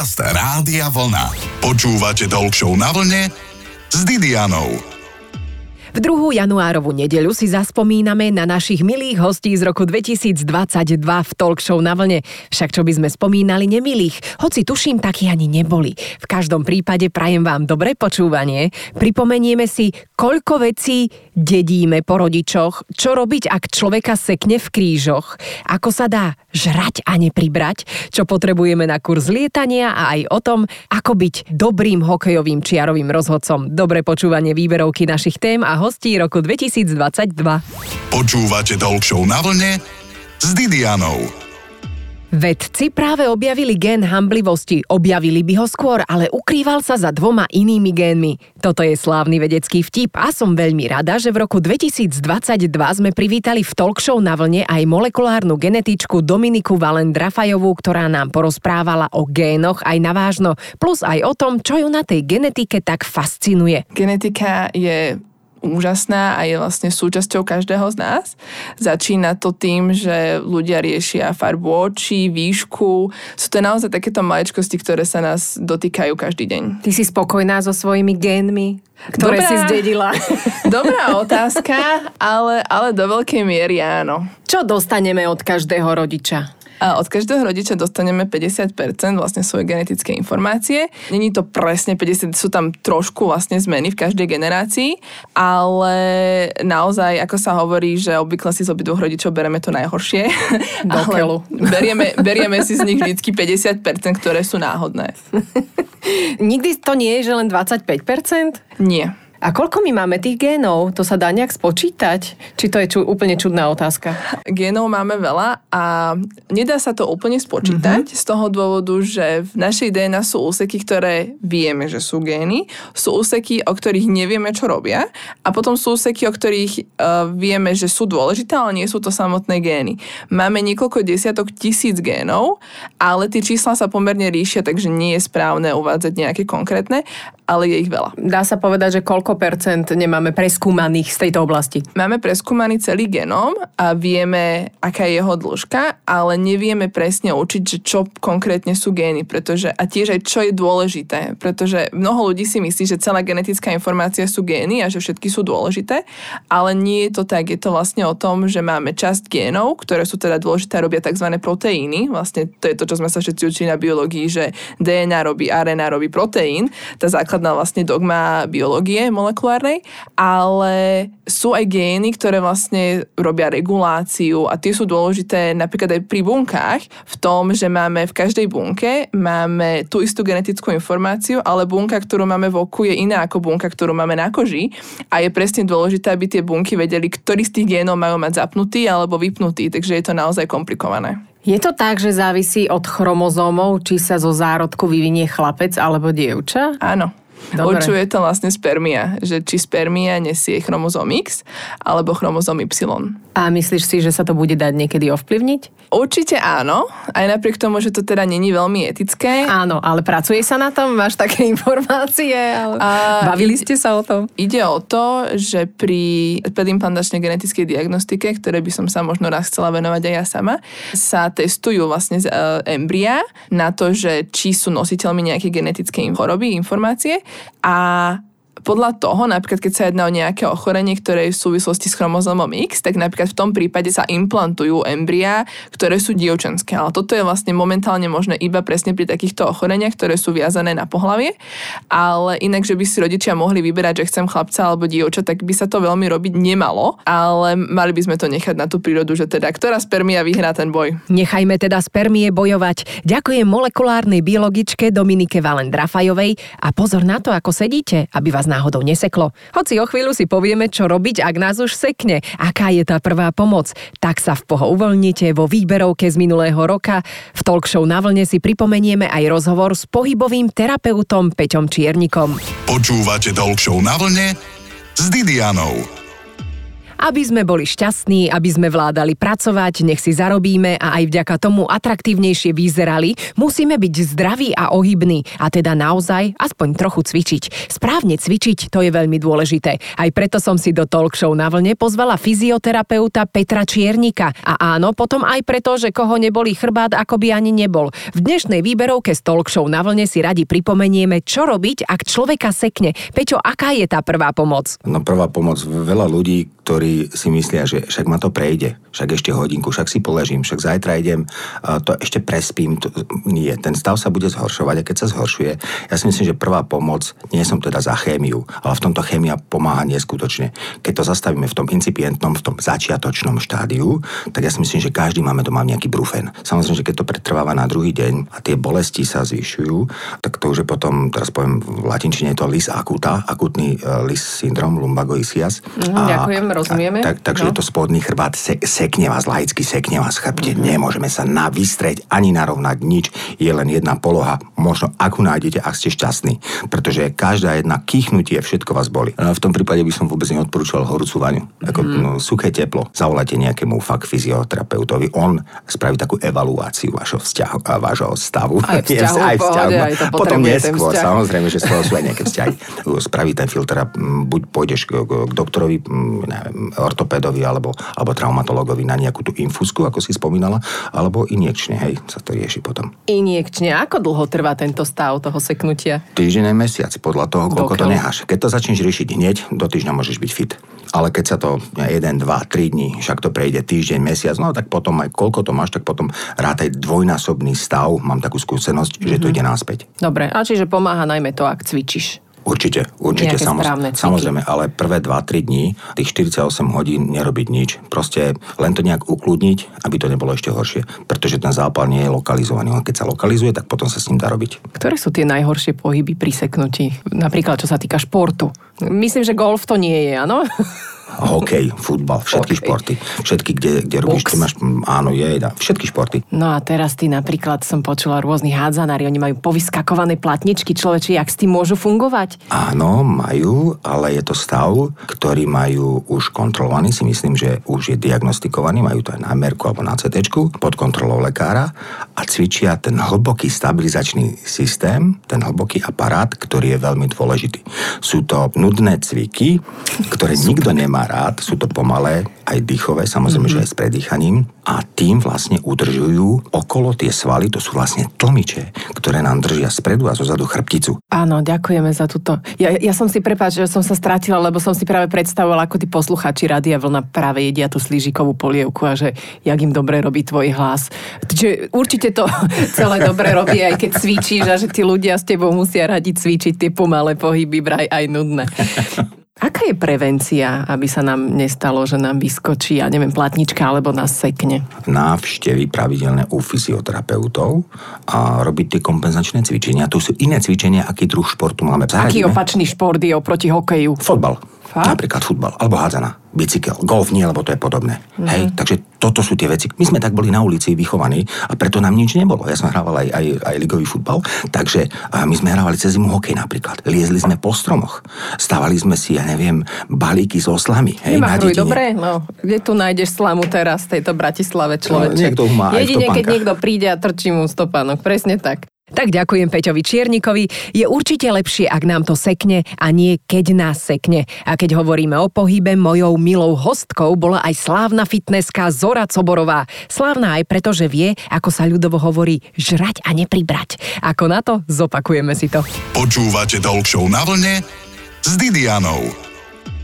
Podcast Rádia Vlna. Počúvate Talk na vlne s Didianou. V druhú januárovú nedeľu si zaspomíname na našich milých hostí z roku 2022 v Talk Show na vlne. Však čo by sme spomínali nemilých, hoci tuším, takí ani neboli. V každom prípade prajem vám dobré počúvanie. Pripomenieme si, koľko vecí dedíme po rodičoch, čo robiť, ak človeka sekne v krížoch, ako sa dá žrať a nepribrať, čo potrebujeme na kurz lietania a aj o tom, ako byť dobrým hokejovým čiarovým rozhodcom. Dobré počúvanie výberovky našich tém a hostí roku 2022. Počúvate Talk na vlne s Didianou. Vedci práve objavili gén hamblivosti. Objavili by ho skôr, ale ukrýval sa za dvoma inými génmi. Toto je slávny vedecký vtip a som veľmi rada, že v roku 2022 sme privítali v talk show na vlne aj molekulárnu genetičku Dominiku Valen Drafajovú, ktorá nám porozprávala o génoch aj na vážno, plus aj o tom, čo ju na tej genetike tak fascinuje. Genetika je úžasná a je vlastne súčasťou každého z nás. Začína to tým, že ľudia riešia farbu očí, výšku. Sú to naozaj takéto maličkosti, ktoré sa nás dotýkajú každý deň. Ty si spokojná so svojimi génmi? ktoré Dobrá. si zdedila. Dobrá otázka, ale, ale do veľkej miery áno. Čo dostaneme od každého rodiča? A od každého rodiča dostaneme 50% vlastne svoje genetické informácie. Není to presne 50, sú tam trošku vlastne zmeny v každej generácii, ale naozaj, ako sa hovorí, že obvykle si z obidvoch rodičov bereme to najhoršie. Do ale berieme, berieme si z nich vždy 50%, ktoré sú náhodné. Nikdy to nie je, že len 25%? Nie. A koľko my máme tých génov? To sa dá nejak spočítať? Či to je ču, úplne čudná otázka? Génov máme veľa a nedá sa to úplne spočítať mm-hmm. z toho dôvodu, že v našej DNA sú úseky, ktoré vieme, že sú gény, sú úseky, o ktorých nevieme, čo robia a potom sú úseky, o ktorých uh, vieme, že sú dôležité, ale nie sú to samotné gény. Máme niekoľko desiatok tisíc génov, ale tie čísla sa pomerne ríšia, takže nie je správne uvádzať nejaké konkrétne, ale je ich veľa. Dá sa povedať, že koľko percent nemáme preskúmaných z tejto oblasti? Máme preskúmaný celý genóm a vieme, aká je jeho dĺžka, ale nevieme presne učiť, že čo konkrétne sú gény, pretože a tiež aj čo je dôležité, pretože mnoho ľudí si myslí, že celá genetická informácia sú gény a že všetky sú dôležité, ale nie je to tak. Je to vlastne o tom, že máme časť génov, ktoré sú teda dôležité a robia tzv. proteíny. Vlastne to je to, čo sme sa všetci učili na biológii, že DNA robí RNA, robí proteín. Tá základ základná vlastne dogma biológie molekulárnej, ale sú aj gény, ktoré vlastne robia reguláciu a tie sú dôležité napríklad aj pri bunkách v tom, že máme v každej bunke máme tú istú genetickú informáciu, ale bunka, ktorú máme v oku je iná ako bunka, ktorú máme na koži a je presne dôležité, aby tie bunky vedeli, ktorý z tých génov majú mať zapnutý alebo vypnutý, takže je to naozaj komplikované. Je to tak, že závisí od chromozómov, či sa zo zárodku vyvinie chlapec alebo dievča? Áno. Dobre. Určuje to vlastne spermia, že či spermia nesie chromozom X alebo chromozom Y. A myslíš si, že sa to bude dať niekedy ovplyvniť? Určite áno, aj napriek tomu, že to teda není veľmi etické. Áno, ale pracuje sa na tom? Máš také informácie? Ale... A Bavili ste sa o tom? Ide o to, že pri predimplantačnej genetickej diagnostike, ktoré by som sa možno raz chcela venovať aj ja sama, sa testujú vlastne z embria na to, že či sú nositeľmi nejaké genetické choroby, informácie a podľa toho, napríklad keď sa jedná o nejaké ochorenie, ktoré je v súvislosti s chromozomom X, tak napríklad v tom prípade sa implantujú embria, ktoré sú dievčenské. Ale toto je vlastne momentálne možné iba presne pri takýchto ochoreniach, ktoré sú viazané na pohlavie. Ale inak, že by si rodičia mohli vyberať, že chcem chlapca alebo dievča, tak by sa to veľmi robiť nemalo. Ale mali by sme to nechať na tú prírodu, že teda ktorá spermia vyhrá ten boj. Nechajme teda spermie bojovať. Ďakujem molekulárnej biologičke Dominike Valen a pozor na to, ako sedíte, aby vás náhodou neseklo. Hoci o chvíľu si povieme, čo robiť, ak nás už sekne, aká je tá prvá pomoc. Tak sa v poho uvoľnite vo výberovke z minulého roka. V talk show na vlne si pripomenieme aj rozhovor s pohybovým terapeutom Peťom Čiernikom. Počúvate talk show na vlne s Didianou. Aby sme boli šťastní, aby sme vládali pracovať, nech si zarobíme a aj vďaka tomu atraktívnejšie vyzerali, musíme byť zdraví a ohybní a teda naozaj aspoň trochu cvičiť. Správne cvičiť to je veľmi dôležité. Aj preto som si do talk show na vlne pozvala fyzioterapeuta Petra Čiernika. A áno, potom aj preto, že koho neboli chrbát, ako by ani nebol. V dnešnej výberovke z talk show na vlne si radi pripomenieme, čo robiť, ak človeka sekne. Peťo, aká je tá prvá pomoc? No prvá pomoc, veľa ľudí ktorí si myslia, že však ma to prejde, však ešte hodinku, však si poležím, však zajtra idem, to ešte prespím. To, nie, ten stav sa bude zhoršovať a keď sa zhoršuje, ja si myslím, že prvá pomoc, nie som teda za chémiu, ale v tomto chémia pomáha neskutočne. Keď to zastavíme v tom incipientnom, v tom začiatočnom štádiu, tak ja si myslím, že každý máme doma nejaký brufen. Samozrejme, že keď to pretrváva na druhý deň a tie bolesti sa zvyšujú, tak to už je potom, teraz poviem v latinčine je to lis acuta, akutný uh, lis syndrom, lumbagoisias. Mm, a, ďakujem, rozumieme. Tak, tak, takže no. je to spodný chrbát, se, sekne vás, laicky sekne vás chrbte, mm-hmm. nemôžeme sa navystreť ani narovnať nič, je len jedna poloha, možno akú nájdete, ak ste šťastní, pretože každá jedna kýchnutie, všetko vás boli. V tom prípade by som vôbec neodporúčal horúcu vaňu. Ako mm-hmm. no, suché teplo. Zavolajte nejakému fakt fyzioterapeutovi, on spraví takú evaluáciu vašho vzťahu, vášho stavu. Aj vzťahu, aj vzťahu. Pohode, aj to Potom neskôr, samozrejme, že sú aj nejaké vzťahy. Spraví ten filter a buď pôjdeš k, k doktorovi, neviem, ortopédovi alebo, alebo traumatologovi na nejakú tú infúzku, ako si spomínala, alebo injekčne, hej, sa to rieši potom. Injekčne, ako dlho trvá tento stav toho seknutia? Týždeň mesiac, podľa toho, koľko Dokiaľ? to necháš. Keď to začneš riešiť hneď, do týždňa môžeš byť fit. Ale keď sa to 1, 2, 3 dní, však to prejde týždeň, mesiac, no tak potom aj koľko to máš, tak potom rátaj dvojnásobný stav, mám takú skúsenosť, mm-hmm. že to mhm. ide náspäť. Dobre, a čiže pomáha najmä to, ak cvičíš. Určite, určite, samozrejme, samozrejme, ale prvé 2-3 dní, tých 48 hodín nerobiť nič. Proste len to nejak ukludniť, aby to nebolo ešte horšie. Pretože ten zápal nie je lokalizovaný. On keď sa lokalizuje, tak potom sa s ním dá robiť. Ktoré sú tie najhoršie pohyby pri seknutí? Napríklad, čo sa týka športu. Myslím, že golf to nie je, áno? hokej, futbal, všetky okay. športy. Všetky, kde, kde robíš, ty máš, áno, je, dá, všetky športy. No a teraz ty napríklad som počula rôznych hádzanári, oni majú povyskakované platničky, človeči, jak s tým môžu fungovať? Áno, majú, ale je to stav, ktorý majú už kontrolovaný, si myslím, že už je diagnostikovaný, majú to aj na merku alebo na CT pod kontrolou lekára a cvičia ten hlboký stabilizačný systém, ten hlboký aparát, ktorý je veľmi dôležitý. Sú to nudné cviky, ktoré nikto nemá má rád, sú to pomalé, aj dýchové, samozrejme, mm-hmm. že aj s predýchaním a tým vlastne udržujú okolo tie svaly, to sú vlastne tlmiče, ktoré nám držia spredu a zozadu chrbticu. Áno, ďakujeme za túto. Ja, ja som si prepáč, že som sa stratila, lebo som si práve predstavovala, ako tí posluchači Rádia Vlna práve jedia tú slížikovú polievku a že jak im dobre robí tvoj hlas. Čiže určite to celé dobre robí, aj keď cvičíš a že tí ľudia s tebou musia radi cvičiť tie pomalé pohyby, braj aj nudné. Aká je prevencia, aby sa nám nestalo, že nám vyskočí, ja neviem, platnička alebo nás sekne? Návštevy pravidelné u fyzioterapeutov a robiť tie kompenzačné cvičenia. Tu sú iné cvičenia, aký druh športu máme. Aký opačný šport je oproti hokeju? Fotbal. Fakt? Napríklad futbal, alebo hádzana, bicykel, golf nie, lebo to je podobné. Mm-hmm. Hej, takže toto sú tie veci. My sme tak boli na ulici vychovaní a preto nám nič nebolo. Ja som hrával aj, aj, aj ligový futbal, takže my sme hrávali cez zimu hokej napríklad. Liezli sme po stromoch, stávali sme si, ja neviem, balíky s oslami. Hej, Nemachruj, dobre, no, kde tu nájdeš slamu teraz v tejto Bratislave človeče? No, niekto má Jedine, keď niekto príde a trčí mu stopánok, presne tak. Tak ďakujem Peťovi Čiernikovi. Je určite lepšie, ak nám to sekne a nie keď nás sekne. A keď hovoríme o pohybe, mojou milou hostkou bola aj slávna fitnesska Zora Coborová. Slávna aj preto, že vie, ako sa ľudovo hovorí, žrať a nepribrať. Ako na to? Zopakujeme si to. Počúvate Talk na vlne s Didianou.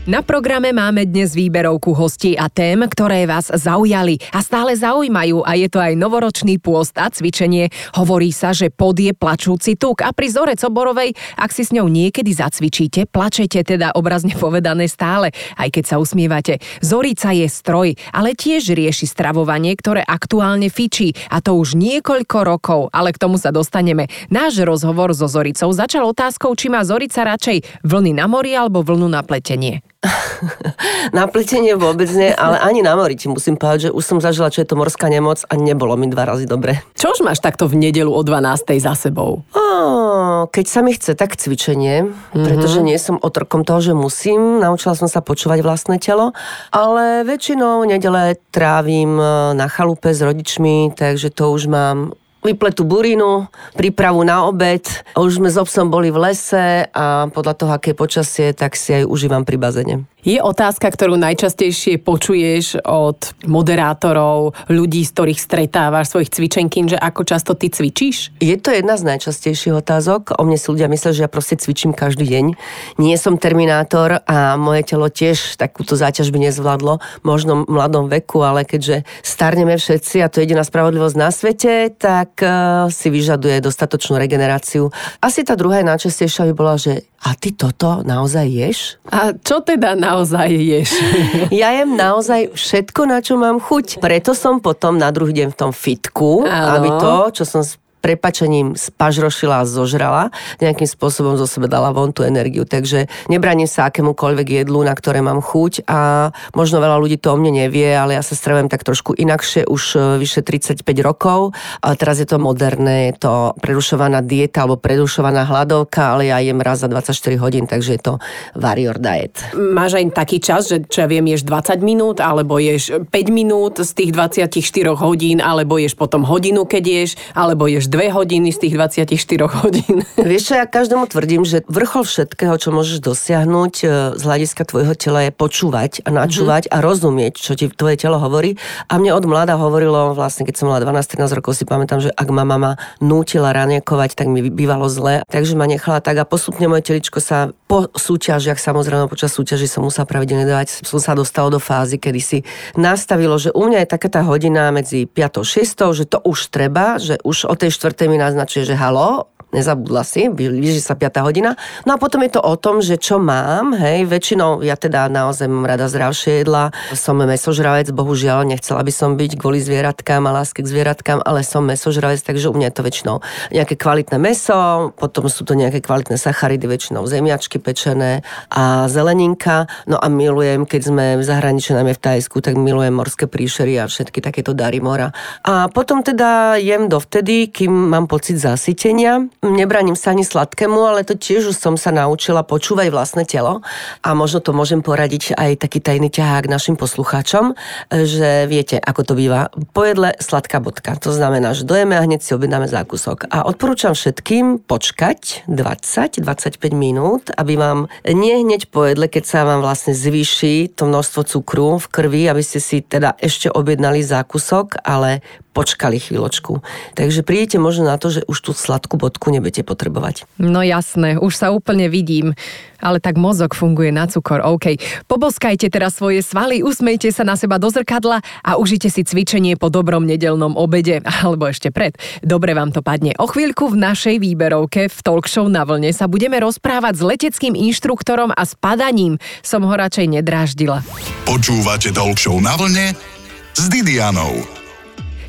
Na programe máme dnes výberovku hostí a tém, ktoré vás zaujali a stále zaujímajú a je to aj novoročný pôst a cvičenie. Hovorí sa, že pod je plačúci tuk a pri Zore Coborovej, ak si s ňou niekedy zacvičíte, plačete teda obrazne povedané stále, aj keď sa usmievate. Zorica je stroj, ale tiež rieši stravovanie, ktoré aktuálne fičí a to už niekoľko rokov, ale k tomu sa dostaneme. Náš rozhovor so Zoricou začal otázkou, či má Zorica radšej vlny na mori alebo vlnu na pletenie. na pletenie vôbec nie, ale ani na mori ti musím povedať, že už som zažila, čo je to morská nemoc a nebolo mi dva razy dobre. Čo už máš takto v nedelu o 12. za sebou? Ó, keď sa mi chce, tak cvičenie, pretože nie som otrokom toho, že musím. Naučila som sa počúvať vlastné telo, ale väčšinou nedele trávim e, na chalupe s rodičmi, takže to už mám vypletú burinu, prípravu na obed. Už sme s obsom boli v lese a podľa toho, aké počasie, tak si aj užívam pri bazene. Je otázka, ktorú najčastejšie počuješ od moderátorov, ľudí, z ktorých stretávaš svojich cvičenkín, že ako často ty cvičíš? Je to jedna z najčastejších otázok. O mne si ľudia myslia, že ja proste cvičím každý deň. Nie som terminátor a moje telo tiež takúto záťaž by nezvládlo, možno v mladom veku, ale keďže starneme všetci a to je jediná spravodlivosť na svete, tak uh, si vyžaduje dostatočnú regeneráciu. Asi tá druhá najčastejšia by bola, že a ty toto naozaj ješ? A čo teda naozaj ješ? Ja jem naozaj všetko, na čo mám chuť. Preto som potom na druhý deň v tom fitku, Áno. aby to, čo som prepačením spažrošila a zožrala, nejakým spôsobom zo sebe dala von tú energiu. Takže nebraním sa akémukoľvek jedlu, na ktoré mám chuť a možno veľa ľudí to o mne nevie, ale ja sa stravujem tak trošku inakšie už e, vyše 35 rokov. A teraz je to moderné, je to prerušovaná dieta alebo prerušovaná hladovka, ale ja jem raz za 24 hodín, takže je to warrior diet. Máš aj taký čas, že čo ja viem, ješ 20 minút, alebo ješ 5 minút z tých 24 hodín, alebo ješ potom hodinu, keď ješ, alebo ješ 2 hodiny z tých 24 hodín. Vieš čo, ja každému tvrdím, že vrchol všetkého, čo môžeš dosiahnuť e, z hľadiska tvojho tela je počúvať a načúvať a rozumieť, čo ti tvoje telo hovorí. A mne od mladá hovorilo, vlastne keď som mala 12-13 rokov, si pamätám, že ak ma mama nútila raniekovať, tak mi bývalo zle. Takže ma nechala tak a postupne moje teličko sa po súťažiach, samozrejme počas súťaží som musela pravidelne dávať, som sa dostala do fázy, kedy si nastavilo, že u mňa je taká tá hodina medzi 5 a 6, že to už treba, že už o tej štvrtej mi naznačuje, že halo, nezabudla si, blíži sa 5 hodina. No a potom je to o tom, že čo mám, hej, väčšinou ja teda naozaj mám rada zdravšie jedla, som mesožravec, bohužiaľ, nechcela by som byť kvôli zvieratkám a láske k zvieratkám, ale som mesožravec, takže u mňa je to väčšinou nejaké kvalitné meso, potom sú to nejaké kvalitné sacharidy, väčšinou zemiačky pečené a zeleninka. No a milujem, keď sme v zahraničí, najmä v Tajsku, tak milujem morské príšery a všetky takéto dary mora. A potom teda jem dovtedy, kým mám pocit zasytenia. Nebraním sa ani sladkému, ale to tiež už som sa naučila počúvať vlastné telo a možno to môžem poradiť aj taký tajný ťahák našim poslucháčom, že viete, ako to býva. Po jedle sladká bodka. To znamená, že dojeme a hneď si objednáme zákusok. A odporúčam všetkým počkať 20-25 minút, aby vám nie hneď po jedle, keď sa vám vlastne zvýši to množstvo cukru v krvi, aby ste si teda ešte objednali zákusok, ale počkali chvíľočku. Takže prídete možno na to, že už tú sladkú bodku nebudete potrebovať. No jasné, už sa úplne vidím. Ale tak mozog funguje na cukor, OK. Poboskajte teraz svoje svaly, usmejte sa na seba do zrkadla a užite si cvičenie po dobrom nedelnom obede, alebo ešte pred. Dobre vám to padne. O chvíľku v našej výberovke v talk show na vlne sa budeme rozprávať s leteckým inštruktorom a s padaním. Som ho radšej nedráždila. Počúvate Talk Show na vlne s Didianou.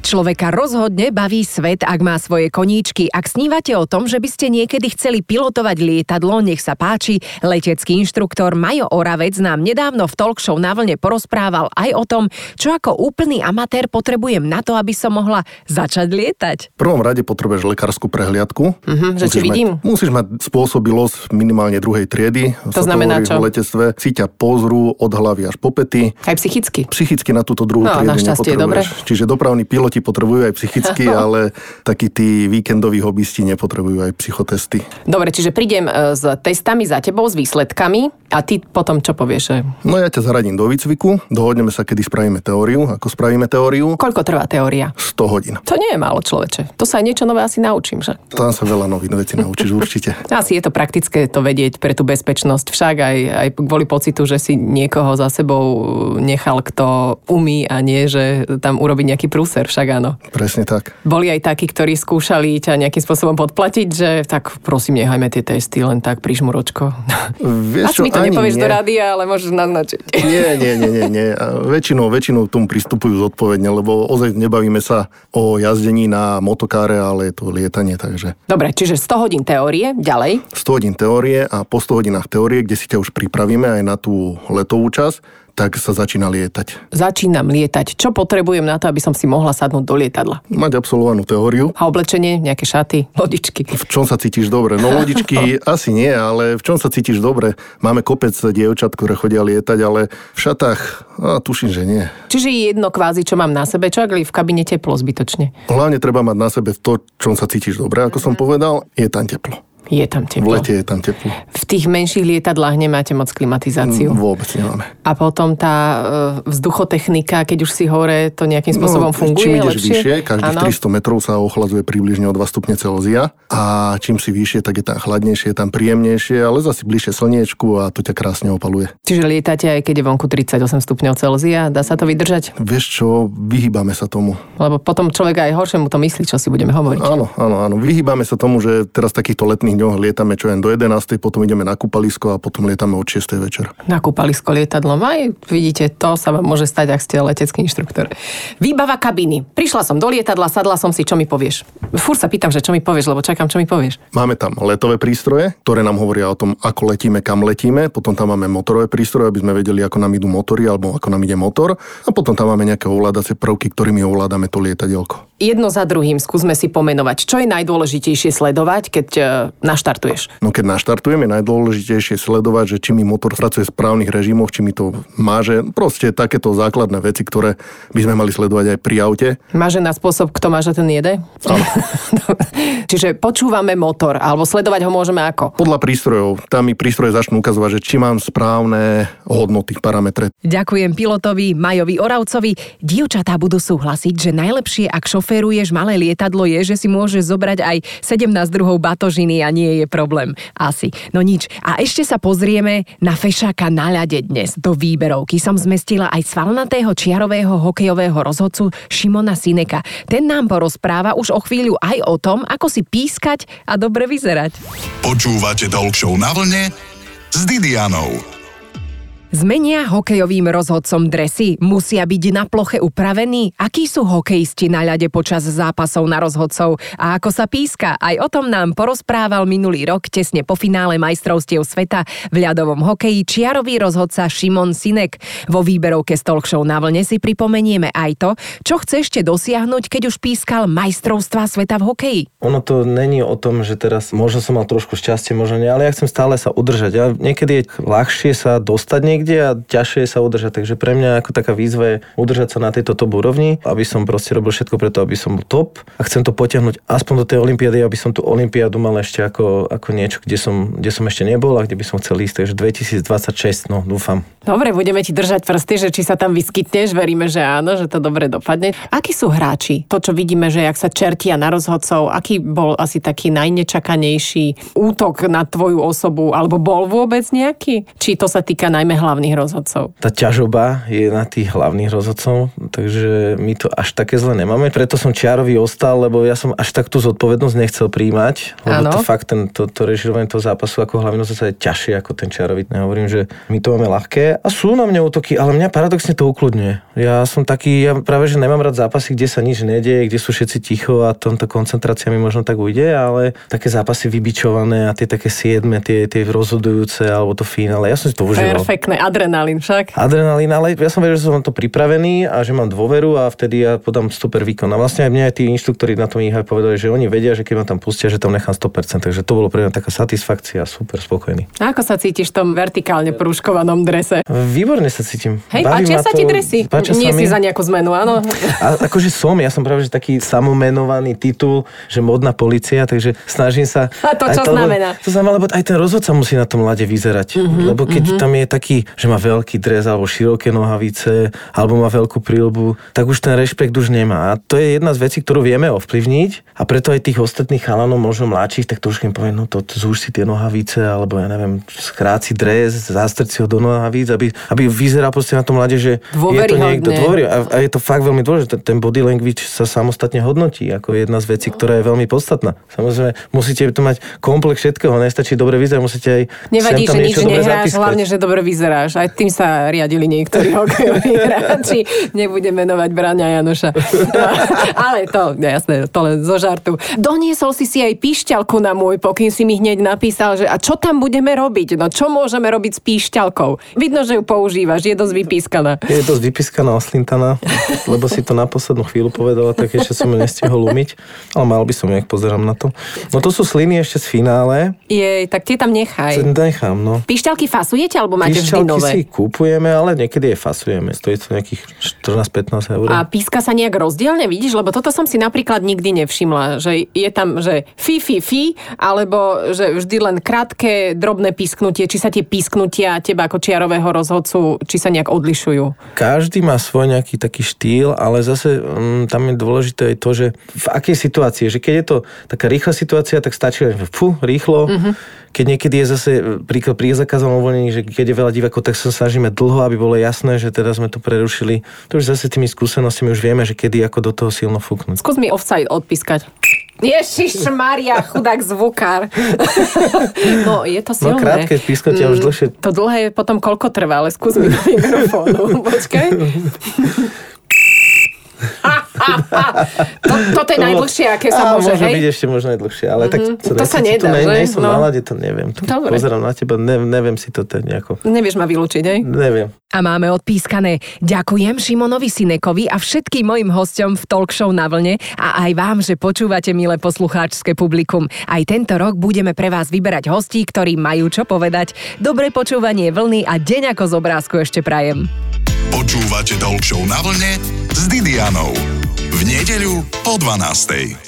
Človeka rozhodne baví svet, ak má svoje koníčky. Ak snívate o tom, že by ste niekedy chceli pilotovať lietadlo, nech sa páči, letecký inštruktor Majo Oravec nám nedávno v talk show na vlne porozprával aj o tom, čo ako úplný amatér potrebujem na to, aby som mohla začať lietať. V prvom rade potrebuješ lekárskú prehliadku. Mhm, že Musíš vidím. Mať, musíš mať spôsobilosť minimálne druhej triedy. To znamená hovorí čo? V letectve si ťa pozrú od hlavy až po pety. Aj psychicky. Psychicky na túto druhú No, triedu našťastie, nepotrebuješ. Čiže dopravní piloti potrebujú aj psychicky, ale takí tí víkendoví hobbysti nepotrebujú aj psychotesty. Dobre, čiže prídem e, s testami za tebou, s výsledkami a ty potom čo povieš? No ja ťa zaradím do výcviku, dohodneme sa, kedy spravíme teóriu. Ako spravíme teóriu? Koľko trvá teória? 100 hodín. To nie je málo, človeče. To sa aj niečo nové asi naučím, že? Tam sa veľa nových vecí naučíš určite. Asi je to praktické to vedieť pre tú bezpečnosť. Však aj, aj kvôli pocitu, že si niekoho za sebou nechal, kto umí a nie, že tam urobiť nejaký prúser. Však áno. Presne tak. Boli aj takí, ktorí skúšali ťa nejakým spôsobom podplatiť, že tak prosím, nechajme tie testy len tak prižmuročko. Vieš Asi čo, mi to nepovieš nie. do rádia, ale môžeš naznačiť. Nie, nie, nie, nie, nie. Väčšinou, väčšinou tomu pristupujú zodpovedne, lebo ozaj nebavíme sa o jazdení na motokáre, ale je to lietanie, takže Dobre, čiže 100 hodín teórie, ďalej. 100 hodín teórie a po 100 hodinách teórie, kde si ťa už pripravíme aj na tú letovú časť, tak sa začína lietať. Začínam lietať. Čo potrebujem na to, aby som si mohla sadnúť do lietadla? Mať absolvovanú teóriu. A oblečenie, nejaké šaty, lodičky. V čom sa cítiš dobre? No lodičky asi nie, ale v čom sa cítiš dobre? Máme kopec dievčat, ktoré chodia lietať, ale v šatách, a tuším, že nie. Čiže je jedno kvázi, čo mám na sebe, čo ak v kabine teplo zbytočne. Hlavne treba mať na sebe to, čom sa cítiš dobre, ako som povedal, je tam teplo. Je tam V teplo. lete je tam teplo. V tých menších lietadlách nemáte moc klimatizáciu. Vôbec nemáme. A potom tá e, vzduchotechnika, keď už si hore, to nejakým spôsobom funguje No, Čím ideš lepšie? vyššie, každých Áno. 300 metrov sa ochladzuje približne o 2 stupne Celzia a čím si vyššie, tak je tam chladnejšie, je tam príjemnejšie, ale zase bližšie slniečku a to ťa krásne opaluje. Čiže lietate aj keď je vonku 38 stupňov Celzia, dá sa to vydržať? Vieš čo, vyhýbame sa tomu. Lebo potom človek aj horšie mu to myslí, čo si budeme hovoriť. Áno, áno, áno. Vyhýbame sa tomu, že teraz v takýchto letných dňoch lietame čo jen do 11, potom ideme na kúpalisko a potom lietame od 6 večer. Na kúpalisko lietadlom. Aj vidíte, to sa vám môže stať, ak ste letecký inštruktor. Výbava kabiny. Prišla som do lietadla, sadla som si, čo mi povieš? Fúr sa pýtam, že čo mi povieš, lebo čakám, čo mi povieš. Máme tam letové prístroje, ktoré nám hovoria o tom, ako letíme, kam letíme. Potom tam máme motorové prístroje, aby sme vedeli, ako nám idú motory alebo ako nám ide motor. A potom tam máme nejaké ovládacie prvky, ktorými ovládame to lietadielko. Jedno za druhým skúsme si pomenovať, čo je najdôležitejšie sledovať, keď e, naštartuješ. No keď naštartujeme, najdôležitejšie je sledovať, že či mi motor pracuje v správnych režimoch, či mi to máže. Proste takéto základné veci, ktoré by sme mali sledovať aj pri aute. Máže na spôsob, kto máže, ten jede? Áno. Čiže počúvame motor, alebo sledovať ho môžeme ako? Podľa prístrojov, tam mi prístroje začnú ukazovať, že či mám správne hodnoty, parametre. Ďakujem pilotovi Majovi Oravcovi. Dievčatá budú súhlasiť, že najlepšie, ak šoféruješ malé lietadlo, je, že si môžeš zobrať aj 17 druhov batožiny a nie je problém. Asi. No nič. A ešte sa pozrieme na fešáka na ľade dnes. Do výberovky som zmestila aj svalnatého čiarového hokejového rozhodcu Šimona Sineka. Ten nám porozpráva už o chvíľu aj o tom, ako si pískať a dobre vyzerať. Počúvate Show na vlne s Didianou. Zmenia hokejovým rozhodcom dresy? Musia byť na ploche upravení? Akí sú hokejisti na ľade počas zápasov na rozhodcov? A ako sa píska? Aj o tom nám porozprával minulý rok tesne po finále majstrovstiev sveta v ľadovom hokeji čiarový rozhodca Šimon Sinek. Vo výberovke Talk Show na vlne si pripomenieme aj to, čo chce ešte dosiahnuť, keď už pískal majstrovstva sveta v hokeji. Ono to není o tom, že teraz možno som mal trošku šťastie, možno nie, ale ja chcem stále sa udržať. A niekedy je ľahšie sa dostať niekde a ťažšie sa udržať. Takže pre mňa ako taká výzva je udržať sa na tejto top úrovni, aby som proste robil všetko preto, aby som bol top a chcem to potiahnuť aspoň do tej olympiády, aby som tú olympiádu mal ešte ako, ako niečo, kde som, kde som ešte nebol a kde by som chcel ísť. Takže 2026, no dúfam. Dobre, budeme ti držať prsty, že či sa tam vyskytneš, veríme, že áno, že to dobre dopadne. Akí sú hráči? To, čo vidíme, že jak sa čertia na rozhodcov, aký bol asi taký najnečakanejší útok na tvoju osobu, alebo bol vôbec nejaký? Či to sa týka najmä hlavných rozhodcov? tá ťažoba je na tých hlavných rozhodcov, takže my to až také zle nemáme. Preto som Čiarovi ostal, lebo ja som až tak tú zodpovednosť nechcel príjmať, lebo Áno. to fakt ten, to, to režirovanie toho zápasu ako hlavný rozhodca je ťažšie ako ten Čiarovi. Nehovorím, že my to máme ľahké a sú na mňa útoky, ale mňa paradoxne to ukludňuje. Ja som taký, ja práve že nemám rád zápasy, kde sa nič nedieje, kde sú všetci ticho a tam tá koncentrácia mi možno tak ujde, ale také zápasy vybičované a tie také siedme, tie, tie rozhodujúce alebo to finále, ja som si to užíval. Perfektné, adrenalín však. Adrenalín, ale ja som vedel, že som na to pripravený a že mám dôveru a vtedy ja podám super výkon. A vlastne aj mne aj tí inštruktori na tom IHF povedali, že oni vedia, že keď ma tam pustia, že tam nechám 100%. Takže to bolo pre mňa taká satisfakcia, super spokojný. A ako sa cítiš v tom vertikálne prúškovanom drese? Výborne sa cítim. Hej, Baví páčia sa to, ti dresy? Páčia Nie sa si mi. za nejakú zmenu, áno? A akože som, ja som práve že taký samomenovaný titul, že modná policia, takže snažím sa... A to čo aj znamená? To znamená, lebo aj ten rozhodca musí na tom lade vyzerať. Mhm, lebo keď tam je taký, že má veľký dres alebo široké nohavice, alebo má veľkú prílbu, tak už ten rešpekt už nemá. A to je jedna z vecí, ktorú vieme ovplyvniť a preto aj tých ostatných chalanov, možno mladších, tak trošku im poviem, no to, zúž si tie nohavice, alebo ja neviem, skráci dres, zástrci ho do nohavíc, aby, aby vyzeral proste na tom lade, že je to niekto dôvery. A, a je to fakt veľmi dôležité. Ten body language sa samostatne hodnotí ako jedna z vecí, ktorá je veľmi podstatná. Samozrejme, musíte to mať komplex všetkého, nestačí dobre vyzerať, musíte aj Nevadí, že nič nehráš, hlavne, že dobre vyzeráš. Vyhráš. Aj tým sa riadili niektorí hokejoví hráči. Nebudem menovať Braňa Janoša. Ale to, jasné, to len zo žartu. Doniesol si si aj píšťalku na môj pokyn, si mi hneď napísal, že a čo tam budeme robiť? No čo môžeme robiť s píšťalkou? Vidno, že ju používaš, je dosť vypískaná. Je dosť vypískaná, oslintaná, lebo si to na poslednú chvíľu povedala, tak ešte som ju nestihol umyť, ale mal by som, jak pozerám na to. No to sú sliny ešte z finále. Je, tak tie tam nechaj. Nechám, no. Píšťalky fasujete, alebo máte vždy Píšťalky nové? si kúpujeme, ale niekedy je fasujeme. Stojí to nejakých 14-15 eur. A píska sa nejak rozdielne, vidíš? Lebo toto som si napríklad nikdy nevšimla, že je tam, že fi, fi, fi, alebo že vždy len krátke, drobné písknutie, či sa tie písknutia teba ako čiarového rozhodcu, či sa nejak odlišujú. Každý má svoj nejaký taký štýl, ale zase mm, tam je dôležité aj to, že v akej situácii, že keď je to taká rýchla situácia, tak stačí len fú, rýchlo. Mhm. Keď niekedy je zase príklad pri zakázom uvoľnení, že keď je veľa divákov, tak sa snažíme dlho, aby bolo jasné, že teraz sme to prerušili. To už zase tými skúsenostiami už vieme, že kedy ako do toho silno fúknuť. Skús mi offside odpískať. Ježiš Maria, chudák zvukár. No, je to No silné. krátke pískatia už Mm, dlhšie. To dlhé potom koľko trvá, ale skús mi do mikrofónu. Počkaj. to, toto je najdlhšie, aké sa Á, môže, môže hej? byť ešte možno aj dlhšie, ale tak Mhm. To sa nedá, ne, že? nie som No. na lade, to neviem. Tu Dobre. pozerám na teba, ne, neviem si to tak nejako. Nevieš ma vylúčiť, hej? Neviem. A máme odpískané. Ďakujem Šimonovi Sinekovi a všetkým mojim hosťom v Talk Show na vlne a aj vám, že počúvate, milé poslucháčske publikum. Aj tento rok budeme pre vás vyberať hostí, ktorí majú čo povedať. Dobré počúvanie vlny a deň ako z obrázku ešte prajem. Počúvate Show na vlne s Didianou. V nedeľu po 12.